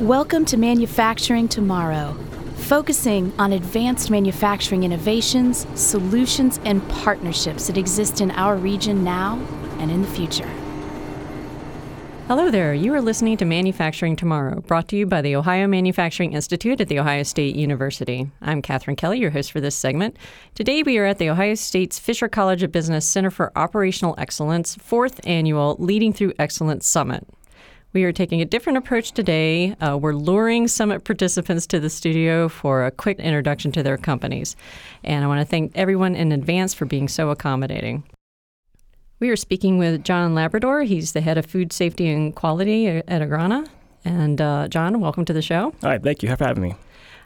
Welcome to Manufacturing Tomorrow, focusing on advanced manufacturing innovations, solutions, and partnerships that exist in our region now and in the future. Hello there. You are listening to Manufacturing Tomorrow, brought to you by the Ohio Manufacturing Institute at The Ohio State University. I'm Katherine Kelly, your host for this segment. Today we are at the Ohio State's Fisher College of Business Center for Operational Excellence, fourth annual Leading Through Excellence Summit. We are taking a different approach today. Uh, we're luring summit participants to the studio for a quick introduction to their companies. And I want to thank everyone in advance for being so accommodating. We are speaking with John Labrador. He's the head of food safety and quality at Agrana. And uh, John, welcome to the show. Hi, thank you for having me.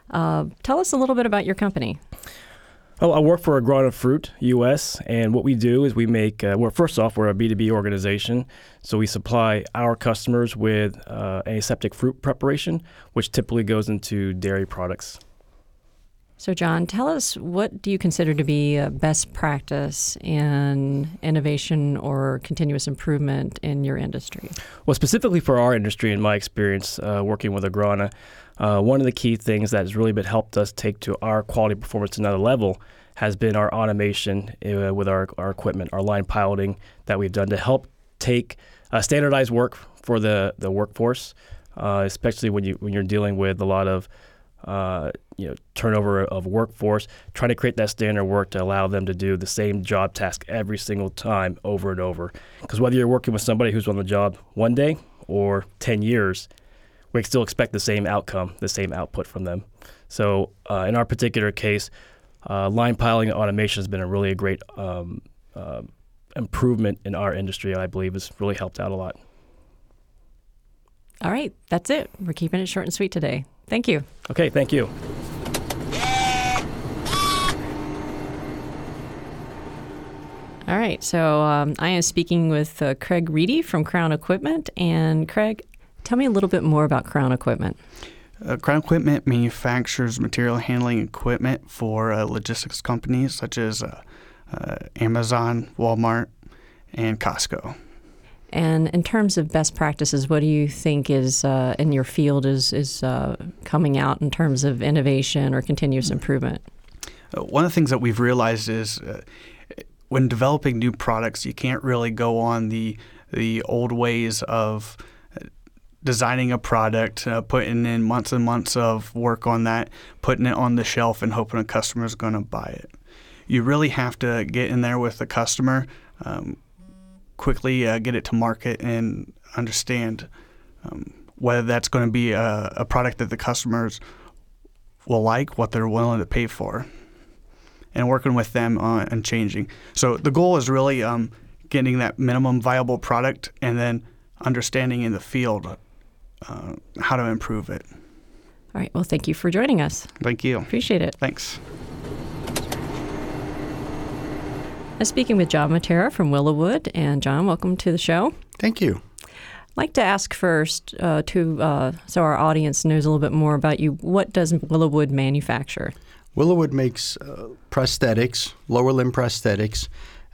Uh, tell us a little bit about your company. Oh, I work for Agrana Fruit US, and what we do is we make. Uh, well, first off, we're a B two B organization, so we supply our customers with uh, aseptic fruit preparation, which typically goes into dairy products. So, John, tell us what do you consider to be a best practice in innovation or continuous improvement in your industry? Well, specifically for our industry, in my experience uh, working with Agrana, uh, one of the key things that has really been helped us take to our quality performance to another level has been our automation uh, with our, our equipment, our line piloting that we've done to help take uh, standardized work for the, the workforce, uh, especially when, you, when you're dealing with a lot of uh, you know turnover of workforce, trying to create that standard work to allow them to do the same job task every single time over and over. Because whether you're working with somebody who's on the job one day or 10 years, we still expect the same outcome, the same output from them. So uh, in our particular case, uh, line piling automation has been a really great um, uh, improvement in our industry. I believe has really helped out a lot. All right, that's it. We're keeping it short and sweet today. Thank you. Okay, thank you. All right, so um, I am speaking with uh, Craig Reedy from Crown Equipment. And Craig, tell me a little bit more about Crown Equipment. Uh, Crown Equipment manufactures material handling equipment for uh, logistics companies such as uh, uh, Amazon, Walmart, and Costco. And in terms of best practices, what do you think is uh, in your field is is uh, coming out in terms of innovation or continuous improvement? Uh, one of the things that we've realized is uh, when developing new products, you can't really go on the the old ways of uh, designing a product, uh, putting in months and months of work on that, putting it on the shelf, and hoping a customer is going to buy it. You really have to get in there with the customer. Um, quickly uh, get it to market and understand um, whether that's going to be a, a, product that the customers will like, what they're willing to pay for, and working with them on and changing. So the goal is really um, getting that minimum viable product and then understanding in the field uh, how to improve it. All right. Well, thank you for joining us. Thank you. Appreciate it. Thanks. I'm speaking with John Matera from Willowwood. And John, welcome to the show. Thank you. I'd like to ask first uh, to uh, so our audience knows a little bit more about you. What does Willowwood manufacture? Willowwood makes uh, prosthetics, lower limb prosthetics,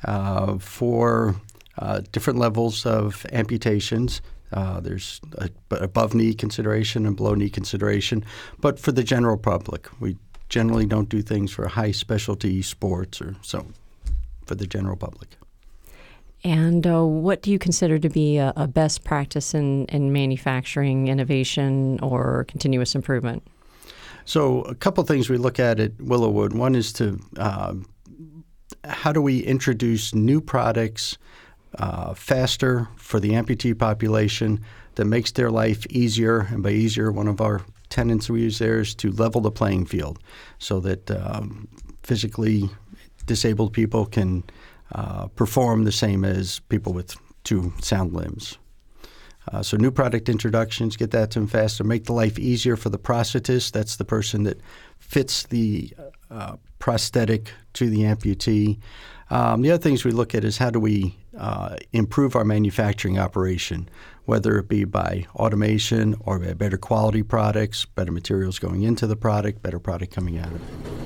uh, for uh, different levels of amputations. Uh, there's a, above knee consideration and below knee consideration, but for the general public, we generally don't do things for high specialty sports or so for the general public. And uh, what do you consider to be a, a best practice in, in manufacturing innovation or continuous improvement? So, a couple things we look at at Willowwood. One is to uh, how do we introduce new products uh, faster for the amputee population that makes their life easier? And by easier, one of our tenets we use there is to level the playing field so that um, physically disabled people can uh, perform the same as people with two sound limbs. Uh, so new product introductions, get that to them faster, make the life easier for the prosthetist. That's the person that fits the uh, prosthetic to the amputee. Um, the other things we look at is how do we uh, improve our manufacturing operation, whether it be by automation or by better quality products, better materials going into the product, better product coming out of it.